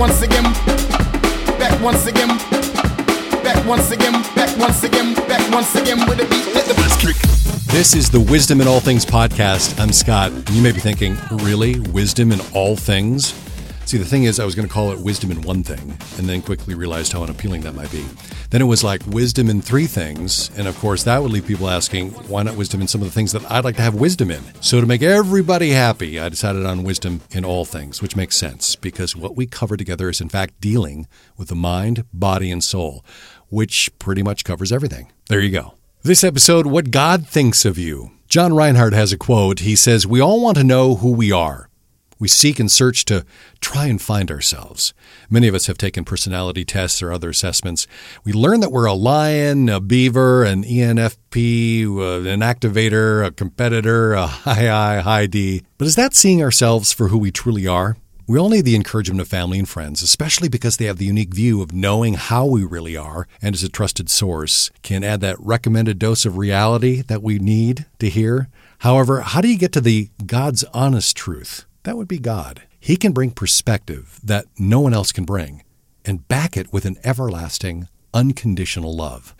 once again, back once again, back once again, back once again, back once again with a beat. Let the kick. This is the Wisdom in All Things podcast. I'm Scott. You may be thinking, really? Wisdom in all things? See, the thing is, I was going to call it wisdom in one thing, and then quickly realized how unappealing that might be. Then it was like wisdom in three things, and of course, that would leave people asking, why not wisdom in some of the things that I'd like to have wisdom in? So, to make everybody happy, I decided on wisdom in all things, which makes sense because what we cover together is, in fact, dealing with the mind, body, and soul, which pretty much covers everything. There you go. This episode, What God Thinks of You. John Reinhardt has a quote. He says, We all want to know who we are. We seek and search to try and find ourselves. Many of us have taken personality tests or other assessments. We learn that we're a lion, a beaver, an ENFP, uh, an activator, a competitor, a high I, high D. But is that seeing ourselves for who we truly are? We all need the encouragement of family and friends, especially because they have the unique view of knowing how we really are and as a trusted source can add that recommended dose of reality that we need to hear. However, how do you get to the God's honest truth? That would be God. He can bring perspective that no one else can bring and back it with an everlasting, unconditional love.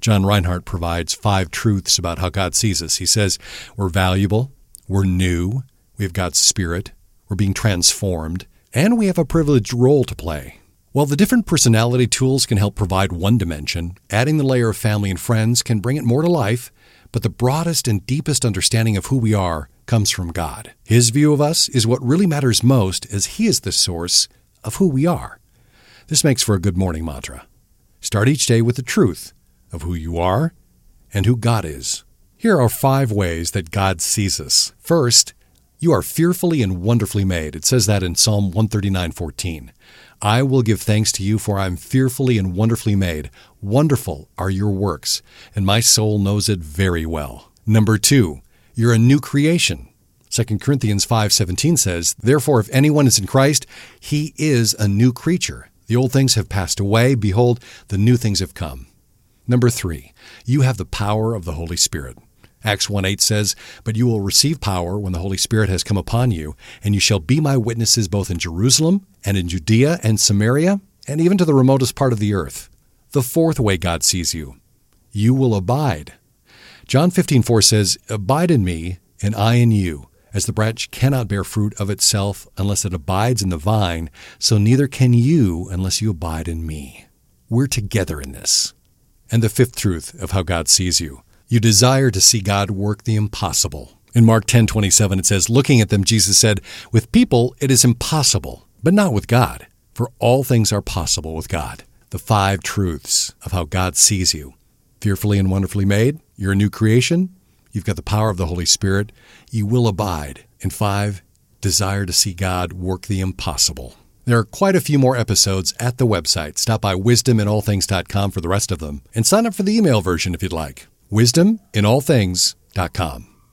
John Reinhardt provides five truths about how God sees us. He says, We're valuable, we're new, we have God's Spirit, we're being transformed, and we have a privileged role to play. While the different personality tools can help provide one dimension, adding the layer of family and friends can bring it more to life, but the broadest and deepest understanding of who we are comes from God. His view of us is what really matters most, as He is the source of who we are. This makes for a good morning mantra. Start each day with the truth of who you are and who God is. Here are five ways that God sees us. First, you are fearfully and wonderfully made. It says that in Psalm 139:14. I will give thanks to you for I am fearfully and wonderfully made. Wonderful are your works, and my soul knows it very well. Number 2, you're a new creation. 2 Corinthians 5:17 says, "Therefore if anyone is in Christ, he is a new creature. The old things have passed away; behold, the new things have come." Number 3, you have the power of the Holy Spirit. Acts 1 8 says, "But you will receive power when the Holy Spirit has come upon you, and you shall be my witnesses both in Jerusalem and in Judea and Samaria, and even to the remotest part of the earth." The fourth way God sees you, you will abide. John 15:4 says, "Abide in me, and I in you. As the branch cannot bear fruit of itself unless it abides in the vine, so neither can you unless you abide in me." We're together in this. And the fifth truth of how God sees you, you desire to see God work the impossible. In Mark 10:27 it says, "Looking at them Jesus said, with people it is impossible, but not with God, for all things are possible with God." The five truths of how God sees you. Fearfully and wonderfully made, you're a new creation. You've got the power of the Holy Spirit. You will abide. And five, desire to see God work the impossible. There are quite a few more episodes at the website. Stop by wisdominallthings.com for the rest of them and sign up for the email version if you'd like. Wisdominallthings.com.